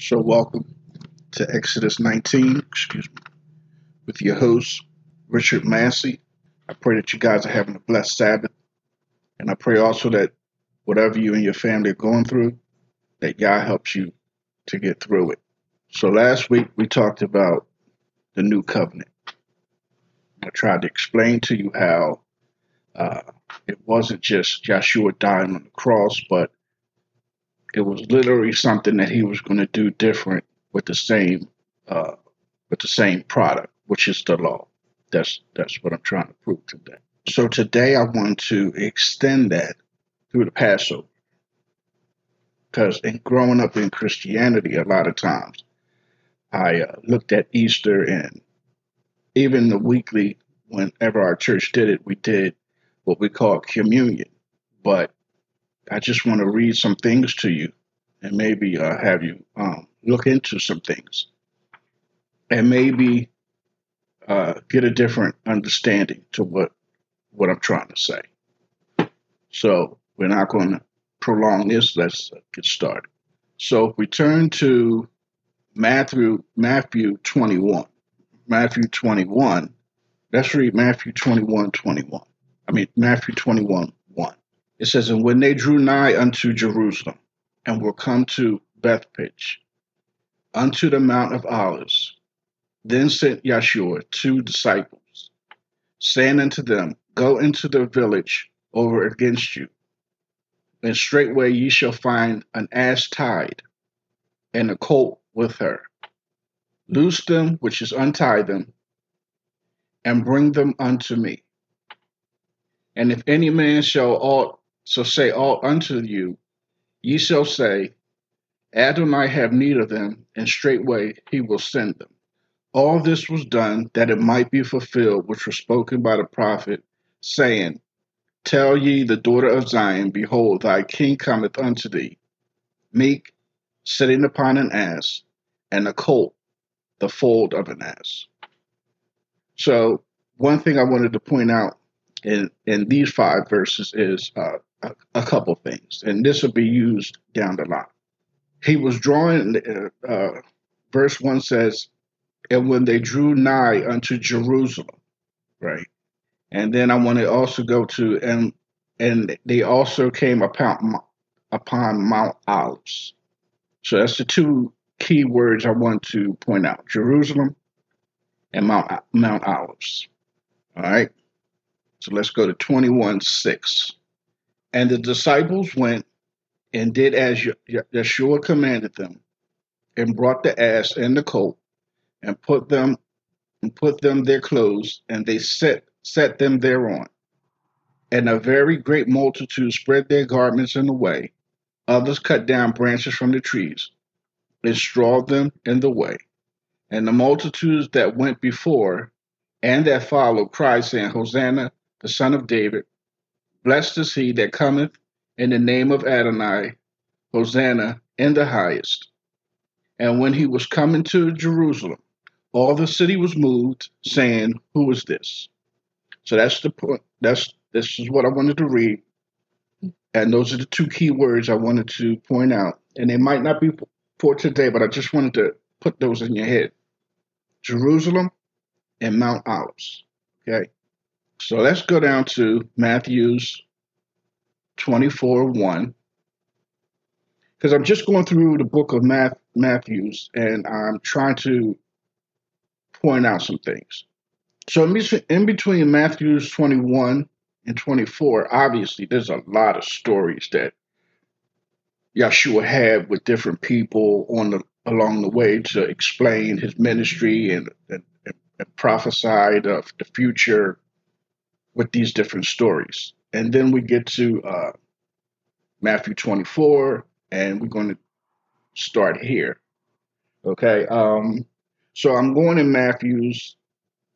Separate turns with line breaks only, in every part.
So, welcome to Exodus 19, excuse me, with your host, Richard Massey. I pray that you guys are having a blessed Sabbath. And I pray also that whatever you and your family are going through, that God helps you to get through it. So, last week we talked about the new covenant. I tried to explain to you how uh, it wasn't just Joshua dying on the cross, but it was literally something that he was going to do different with the same uh, with the same product, which is the law. That's that's what I'm trying to prove today. So today I want to extend that through the Passover, because in growing up in Christianity, a lot of times I uh, looked at Easter and even the weekly. Whenever our church did it, we did what we call communion, but I just want to read some things to you and maybe uh, have you um, look into some things and maybe uh, get a different understanding to what what I'm trying to say. So we're not going to prolong this. Let's get started. So if we turn to Matthew Matthew 21, Matthew 21. Let's read Matthew 21, 21. I mean Matthew 21, 1. It says, And when they drew nigh unto Jerusalem, and were come to Bethphage, unto the Mount of Olives, then sent Yeshua two disciples, saying unto them, Go into the village over against you, and straightway ye shall find an ass tied, and a colt with her. Loose them which is untie them, and bring them unto me. And if any man shall aught so say all unto you, ye shall say, Adonai have need of them, and straightway he will send them. All this was done that it might be fulfilled which was spoken by the prophet, saying, Tell ye the daughter of Zion, Behold, thy king cometh unto thee, meek, sitting upon an ass, and a colt, the fold of an ass. So, one thing I wanted to point out in, in these five verses is uh, a, a couple things, and this will be used down the line. He was drawing, uh, uh, verse 1 says, and when they drew nigh unto Jerusalem, right? And then I want to also go to, and and they also came upon, upon Mount Olives. So that's the two key words I want to point out Jerusalem and Mount, Mount Olives. All right. So let's go to 21 6. And the disciples went and did as Yeshua commanded them, and brought the ass and the colt, and put them and put them their clothes, and they set set them thereon. And a very great multitude spread their garments in the way. Others cut down branches from the trees, and strawed them in the way. And the multitudes that went before and that followed cried, saying, Hosanna, the son of David. Blessed is he that cometh in the name of Adonai, Hosanna in the highest. And when he was coming to Jerusalem, all the city was moved, saying, Who is this? So that's the point. That's this is what I wanted to read. And those are the two key words I wanted to point out. And they might not be for today, but I just wanted to put those in your head. Jerusalem and Mount Olives. Okay. So let's go down to Matthew's 24 1. Because I'm just going through the book of Math, Matthews and I'm trying to point out some things. So in between, Matthews 21 and 24, obviously there's a lot of stories that Yeshua had with different people on the along the way to explain his ministry and, and, and prophesied of the future with these different stories. And then we get to uh, Matthew 24, and we're going to start here. Okay. Um, so I'm going in Matthew's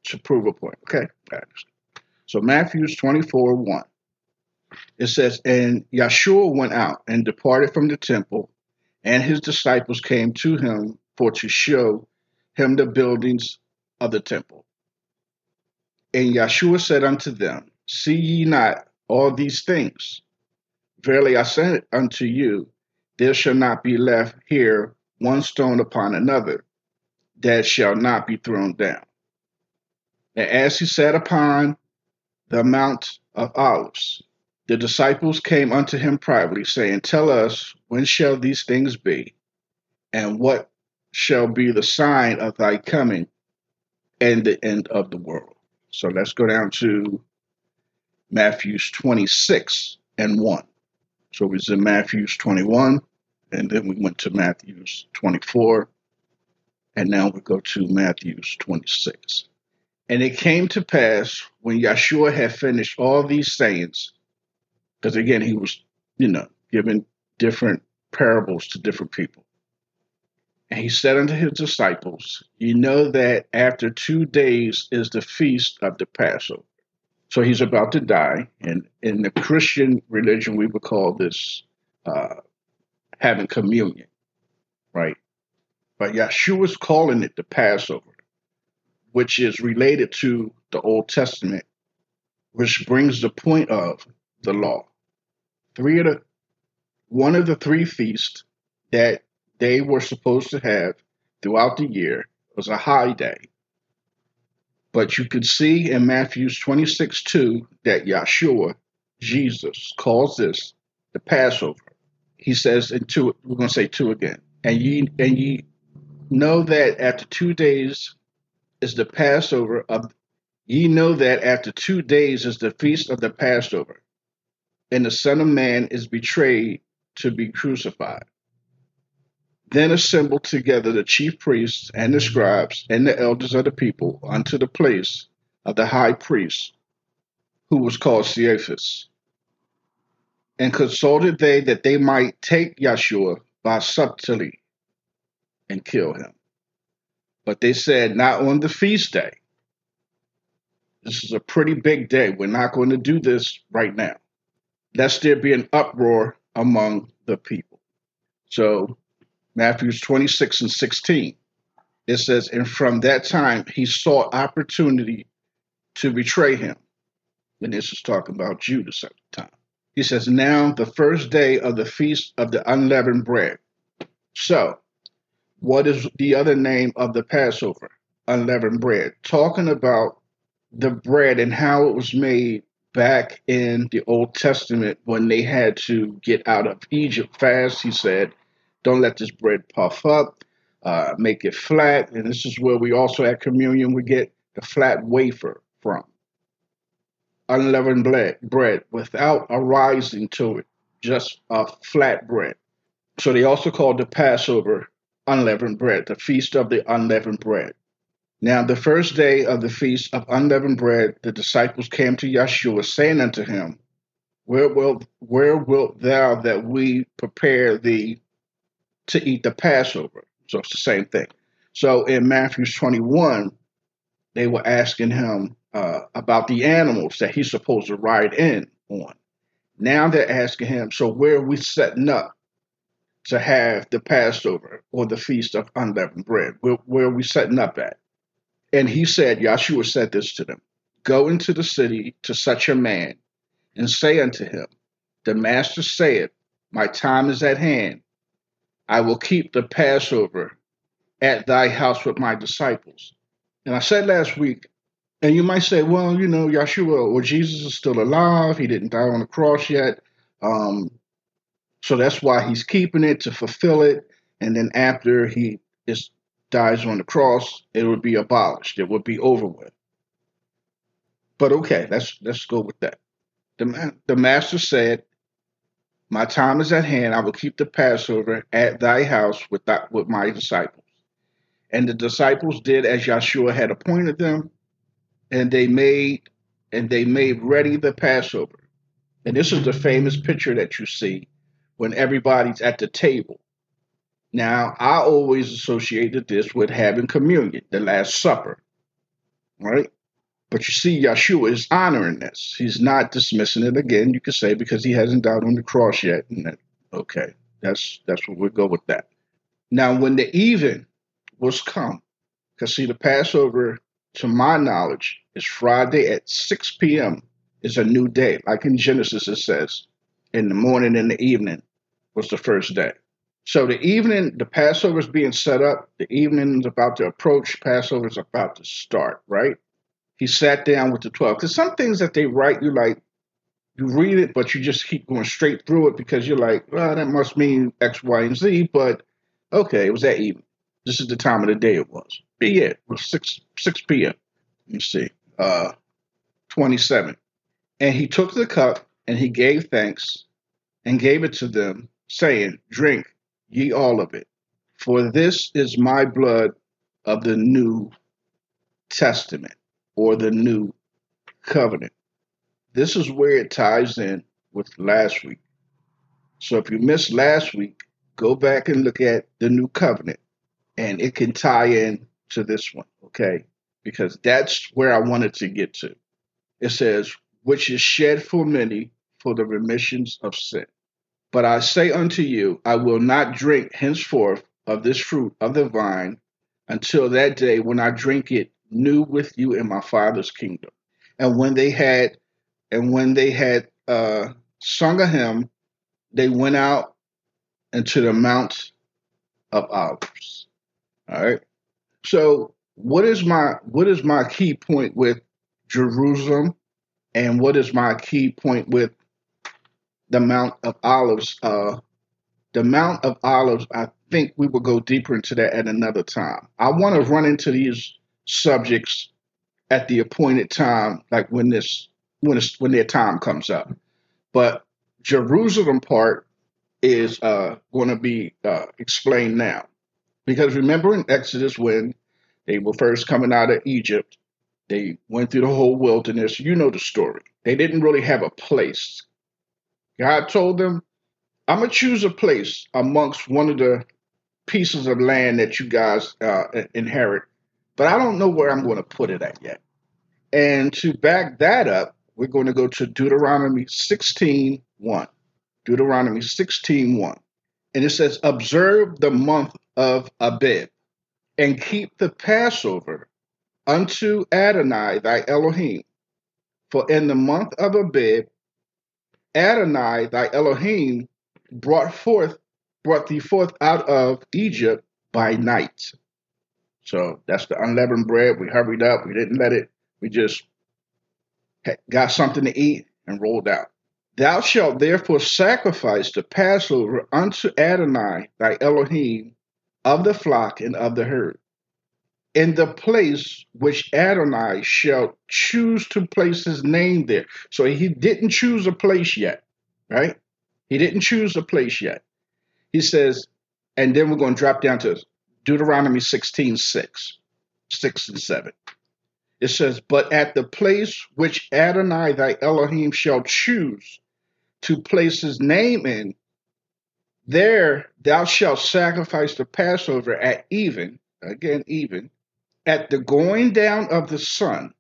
to prove a point. Okay. So Matthew's 24, 1. It says, And Yeshua went out and departed from the temple, and his disciples came to him for to show him the buildings of the temple. And Yeshua said unto them, See ye not all these things? Verily I say unto you, there shall not be left here one stone upon another that shall not be thrown down. And as he sat upon the Mount of Olives, the disciples came unto him privately, saying, Tell us, when shall these things be? And what shall be the sign of thy coming and the end of the world? So let's go down to Matthew's 26 and 1. So we was in Matthew's 21, and then we went to Matthew's 24, and now we go to Matthew's 26. And it came to pass when Yeshua had finished all these sayings, because again, he was, you know, giving different parables to different people. And he said unto his disciples, You know that after two days is the feast of the Passover. So he's about to die. And in the Christian religion, we would call this uh, having communion, right? But Yeshua's calling it the Passover, which is related to the Old Testament, which brings the point of the law. Three of the one of the three feasts that they were supposed to have throughout the year was a high day. But you can see in Matthew's 26 2 that Yeshua, Jesus, calls this the Passover. He says in two, we're going to say two again. And ye, and ye know that after two days is the Passover of, ye know that after two days is the feast of the Passover, and the Son of Man is betrayed to be crucified. Then assembled together the chief priests and the scribes and the elders of the people unto the place of the high priest, who was called Caiaphas, and consulted they that they might take Yeshua by subtlety and kill him. But they said, Not on the feast day. This is a pretty big day. We're not going to do this right now. Lest there be an uproar among the people. So, Matthews 26 and 16, it says, And from that time he sought opportunity to betray him. And this is talking about Judas at the time. He says, Now the first day of the feast of the unleavened bread. So, what is the other name of the Passover? Unleavened bread. Talking about the bread and how it was made back in the Old Testament when they had to get out of Egypt fast. He said, Don't let this bread puff up, uh, make it flat. And this is where we also at communion we get the flat wafer from. Unleavened bread, bread without a rising to it, just a flat bread. So they also called the Passover unleavened bread, the feast of the unleavened bread. Now, the first day of the feast of unleavened bread, the disciples came to Yeshua, saying unto him, Where wilt, where wilt thou that we prepare thee to eat the Passover? So it's the same thing. So in Matthew 21, they were asking him uh, about the animals that he's supposed to ride in on. Now they're asking him, So where are we setting up? to have the Passover or the Feast of Unleavened Bread? Where, where, are we setting up at? And he said, Yahshua said this to them Go into the city to such a man and say unto him, The Master saith, My time is at hand. I will keep the Passover at thy house with my disciples. And I said last week, and you might say, well, you know, Yeshua or Jesus is still alive. He didn't die on the cross yet. Um, so that's why he's keeping it to fulfill it. And then after he is dies on the cross, it would be abolished. It would be over with. But okay, let's let's go with that. The, the master said, My time is at hand. I will keep the Passover at thy house with, that, with my disciples. And the disciples did as Yeshua had appointed them, and they made and they made ready the Passover. And this is the famous picture that you see when everybody's at the table. Now, I always associated this with having communion, the Last Supper, right? But you see, Yeshua is honoring this. He's not dismissing it again. You could say because he hasn't died on the cross yet. And that, okay, that's that's what we'll go with that. Now, when the even was come, because see, the Passover, to my knowledge, is Friday at 6 p.m. is a new day. Like in Genesis, it says, in the morning and the evening was the first day. So the evening, the Passover is being set up. The evening is about to approach. Passover is about to start, right? He sat down with the 12. Because some things that they write, you like, you read it, but you just keep going straight through it because you're like, well, that must mean X, Y, and Z. But okay, it was that evening. This is the time of the day it was. But yeah, it was 6, 6 p.m. Let me see. Uh, 27. And he took the cup and he gave thanks and gave it to them, saying, Drink ye all of it, for this is my blood of the New Testament or the New Covenant. This is where it ties in with last week. So if you missed last week, go back and look at the New Covenant, and it can tie in to this one, okay? Because that's where I wanted to get to. It says, which is shed for many for the remissions of sin. But I say unto you, I will not drink henceforth of this fruit of the vine until that day when I drink it new with you in my Father's kingdom. And when they had, and when they had uh, sung a hymn, they went out into the Mount of Olives. All right. So, what is my what is my key point with Jerusalem, and what is my key point with the Mount of Olives? Uh, the Mount of Olives. I think we will go deeper into that at another time. I want to run into these subjects at the appointed time, like when this when it's, when their time comes up. But Jerusalem part is uh, going to be uh, explained now, because remember in Exodus when they were first coming out of Egypt, they went through the whole wilderness. You know the story. They didn't really have a place. God told them, "I'm gonna choose a place amongst one of the pieces of land that you guys uh, inherit but I don't know where I'm going to put it at yet. And to back that up, we're going to go to Deuteronomy 16 1. Deuteronomy 16 1. And it says, Observe the month of Abib and keep the Passover unto Adonai thy Elohim. For in the month of Abib, Adonai thy Elohim brought forth brought thee forth out of Egypt by night. So that's the unleavened bread. We hurried up. We didn't let it. We just got something to eat and rolled out. Thou shalt therefore sacrifice the Passover unto Adonai thy Elohim of the flock and of the herd, in the place which Adonai shall choose to place his name there. So he didn't choose a place yet, right? He didn't choose a place yet. He says, and then we're going to drop down to Deuteronomy 16 6, 6 and 7. It says, But at the place which Adonai thy Elohim shall choose to place his name in, there thou shalt sacrifice the Passover at even, again, even, at the going down of the sun,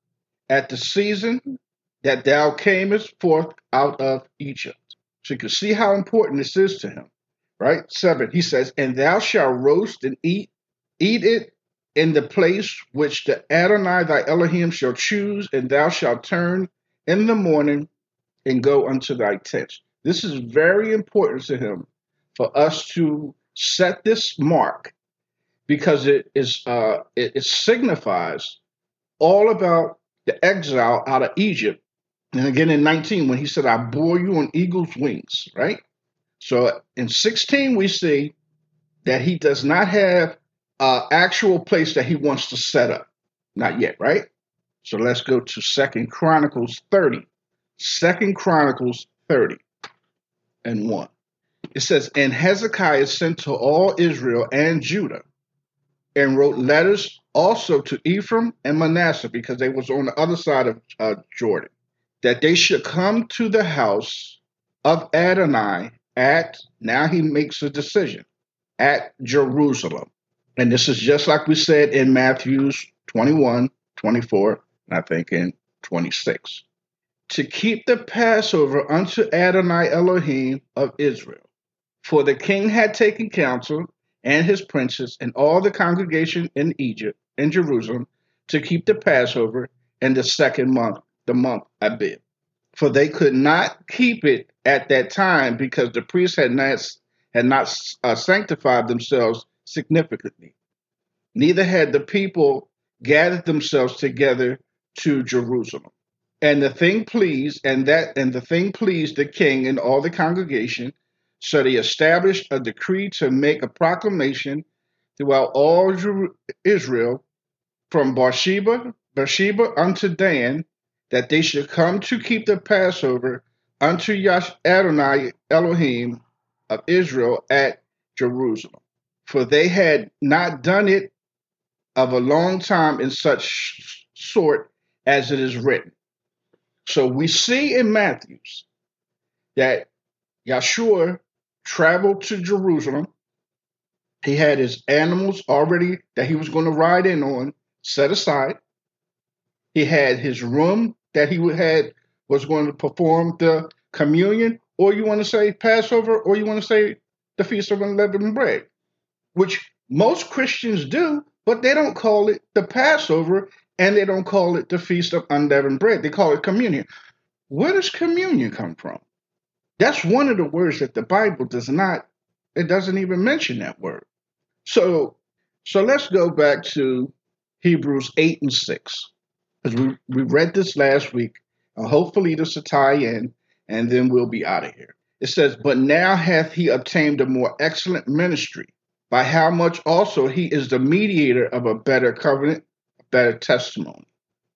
at the season that thou camest forth out of Egypt. So you can see how important this is to him, right? Seven, he says, And thou shalt roast and eat Eat it in the place which the Adonai thy Elohim shall choose, and thou shalt turn in the morning and go unto thy tent. This is very important to him for us to set this mark because it is uh, it, it signifies all about the exile out of Egypt. And again in 19, when he said, I bore you on eagle's wings, right? So in 16, we see that he does not have uh, actual place that he wants to set up. Not yet, right? So let's go to Second Chronicles 30. Second Chronicles 30 and 1. It says, And Hezekiah sent to all Israel and Judah and wrote letters also to Ephraim and Manasseh because they was on the other side of uh, Jordan, that they should come to the house of Adonai at, now he makes a decision, at Jerusalem and this is just like we said in Matthew's 21, 24, and I think in 26. To keep the Passover unto Adonai Elohim of Israel. For the king had taken counsel and his princes and all the congregation in Egypt, in Jerusalem, to keep the Passover in the second month, the month Abib. For they could not keep it at that time because the priests had not, had not uh, sanctified themselves significantly. Neither had the people gathered themselves together to Jerusalem. And the thing pleased, and that and the thing pleased the king and all the congregation. So they established a decree to make a proclamation throughout all Israel, from Beersheba, Beersheba unto Dan, that they should come to keep the Passover unto Yash Adonai Elohim of Israel at Jerusalem. For they had not done it of a long time in such sort as it is written. So we see in Matthew's that Yeshua traveled to Jerusalem. He had his animals already that he was going to ride in on set aside. He had his room that he had was going to perform the communion, or you want to say Passover, or you want to say the Feast of Unleavened Bread, which most Christians do, but they don't call it the Passover and they don't call it the Feast of Unleavened Bread. They call it communion. Where does communion come from? That's one of the words that the Bible does not, it doesn't even mention that word. So, so let's go back to Hebrews 8 and 6. Because we, we read this last week. And hopefully this will tie in, and then we'll be out of here. It says, But now hath he obtained a more excellent ministry, by how much also he is the mediator of a better covenant, a better testimony,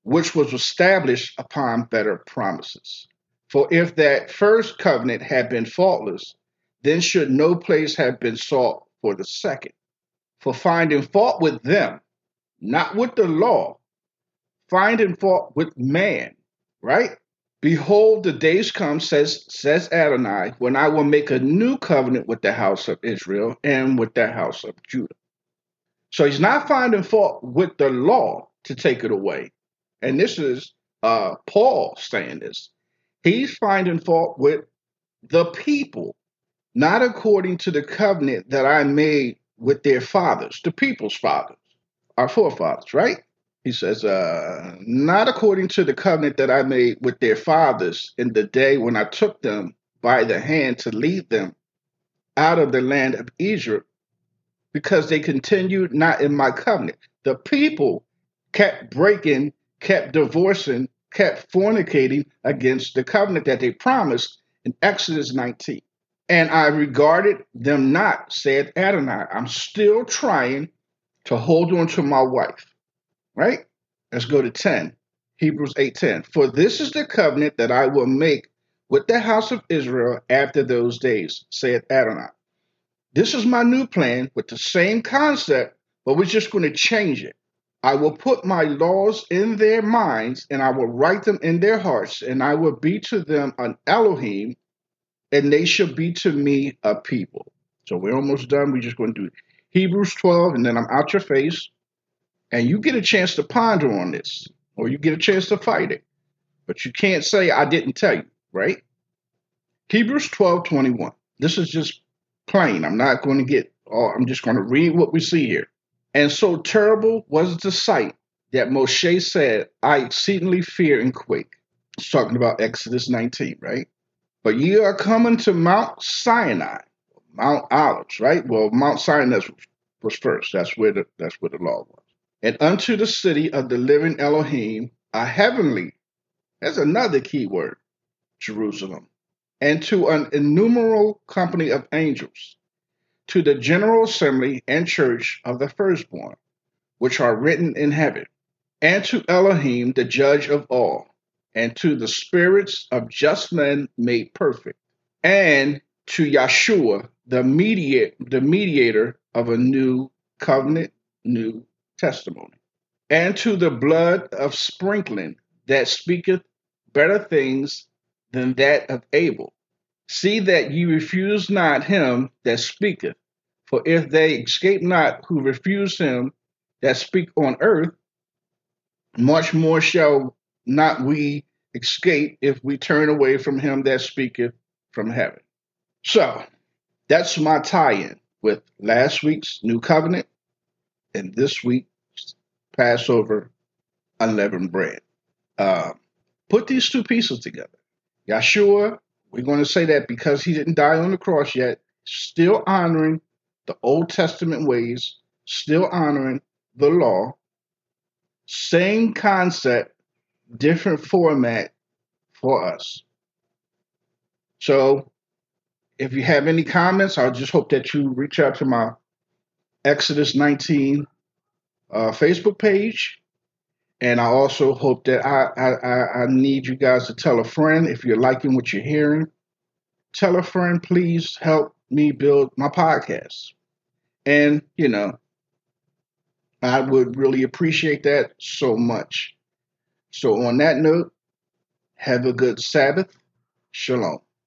which was established upon better promises. For if that first covenant had been faultless, then should no place have been sought for the second. For finding fault with them, not with the law, finding fault with man, right? Behold, the days come, says says Adonai, when I will make a new covenant with the house of Israel and with the house of Judah. So he's not finding fault with the law to take it away. And this is uh, Paul saying this. He's finding fault with the people, not according to the covenant that I made with their fathers, the people's fathers, our forefathers, right? He says, uh, not according to the covenant that I made with their fathers in the day when I took them by the hand to lead them out of the land of Egypt, because they continued not in my covenant. The people kept breaking, kept divorcing, kept fornicating against the covenant that they promised in Exodus 19. And I regarded them not, said Adonai. I'm still trying to hold on to my wife. Right? Let's go to 10. Hebrews 8:10. For this is the covenant that I will make with the house of Israel after those days, saith Adonai. This is my new plan with the same concept, but we're just going to change it. I will put my laws in their minds, and I will write them in their hearts, and I will be to them an Elohim, and they shall be to me a people. So we're almost done. We're just going to do Hebrews 12, and then I'm out your face, and you get a chance to ponder on this, or you get a chance to fight it. But you can't say, I didn't tell you, right? Hebrews 12, 21. This is just plain. I'm not going to get, oh, I'm just going to read what we see here. And so terrible was the sight that Moshe said, I exceedingly fear and quake. It's talking about Exodus 19, right? But ye are coming to Mount Sinai, Mount Olives, right? Well, Mount Sinai was, was first. That's where the that's where the law was. And unto the city of the living Elohim, a heavenly, that's another key word, Jerusalem, and to an innumerable company of angels, to the general assembly and church of the firstborn, which are written in heaven, and to Elohim, the judge of all, and to the spirits of just men made perfect, and to Yeshua, the mediator, the mediator of a new covenant, new testimony, and to the blood of sprinkling that speaketh better things than that of Abel, See that ye refuse not him that speaketh. For if they escape not who refuse him that speak on earth, much more shall not we escape if we turn away from him that speaketh from heaven. So that's my tie in with last week's new covenant and this week's Passover unleavened bread. Uh, put these two pieces together. Yeshua we're going to say that because he didn't die on the cross yet, still honoring the Old Testament ways, still honoring the law, same concept, different format for us. So if you have any comments, I just hope that you reach out to my Exodus 19 uh, Facebook page. And I also hope that I, I, I need you guys to tell a friend if you're liking what you're hearing. Tell a friend, please help me build my podcast. And, you know, I would really appreciate that so much. So, on that note, have a good Sabbath. Shalom.